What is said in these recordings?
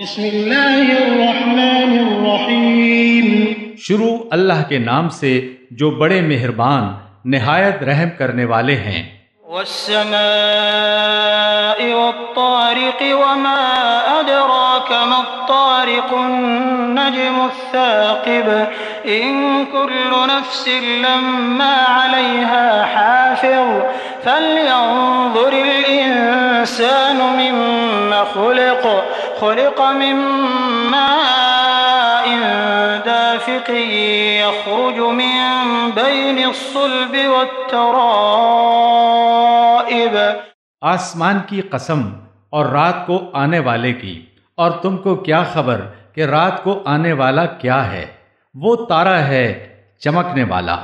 بسم اللہ الرحمن الرحیم شروع اللہ کے نام سے جو بڑے مہربان نہایت رحم کرنے والے ہیں۔ والسماء والطارق وما أدراك ما الطارق النجم الثاقب إن كل نفس لما عليها حافظ فلينظر الإنسان مما خلق خلق من ماء دافق يخرج من بين الصلب والترائب. آسمان کی قسم اور رات کو آنے والے کی، اور تم کو کیا خبر کہ رات کو آنے والا کیا ہے؟ وہ تارا ہے چمکنے والا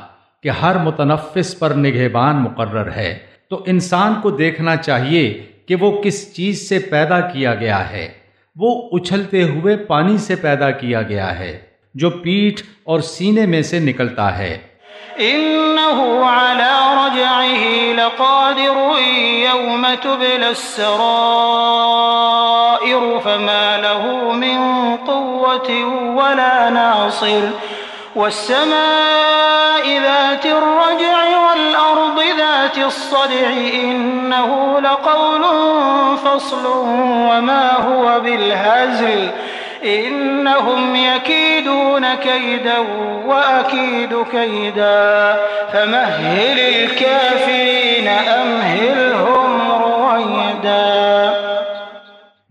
کہ ہر متنفس پر نگہبان مقرر ہے۔ تو انسان کو دیکھنا چاہیے کہ وہ کس چیز سے پیدا کیا گیا ہے۔ وہ اچھلتے ہوئے پانی سے پیدا کیا گیا ہے، جو پیٹھ اور سینے میں سے نکلتا ہے۔ إنه على رجعه لقادر يوم تبلى السرائر فما له من قوة ولا ناصر، والسماء ذات الرجع والأرض الصدع إنه لقول فصل وما هو بالهزل. إنهم يكيدون كيدا وأكيد كيدا. فمهل الكافرين أمهلهم رويدا.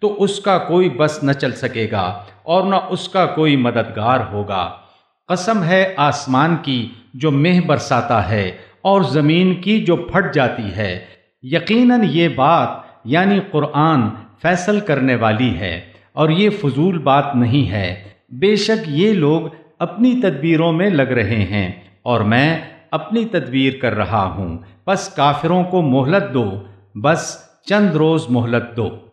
تو اس کا کوئی بس نہ چل سکے گا اور نہ اس کا کوئی مددگار ہوگا۔ قسم ہے آسمان کی جو مہ برساتا ہے اور زمین کی جو پھٹ جاتی ہے۔ یقیناً یہ بات یعنی قرآن فیصل کرنے والی ہے اور یہ فضول بات نہیں ہے۔ بے شک یہ لوگ اپنی تدبیروں میں لگ رہے ہیں اور میں اپنی تدبیر کر رہا ہوں۔ بس کافروں کو مہلت دو، بس چند روز مہلت دو۔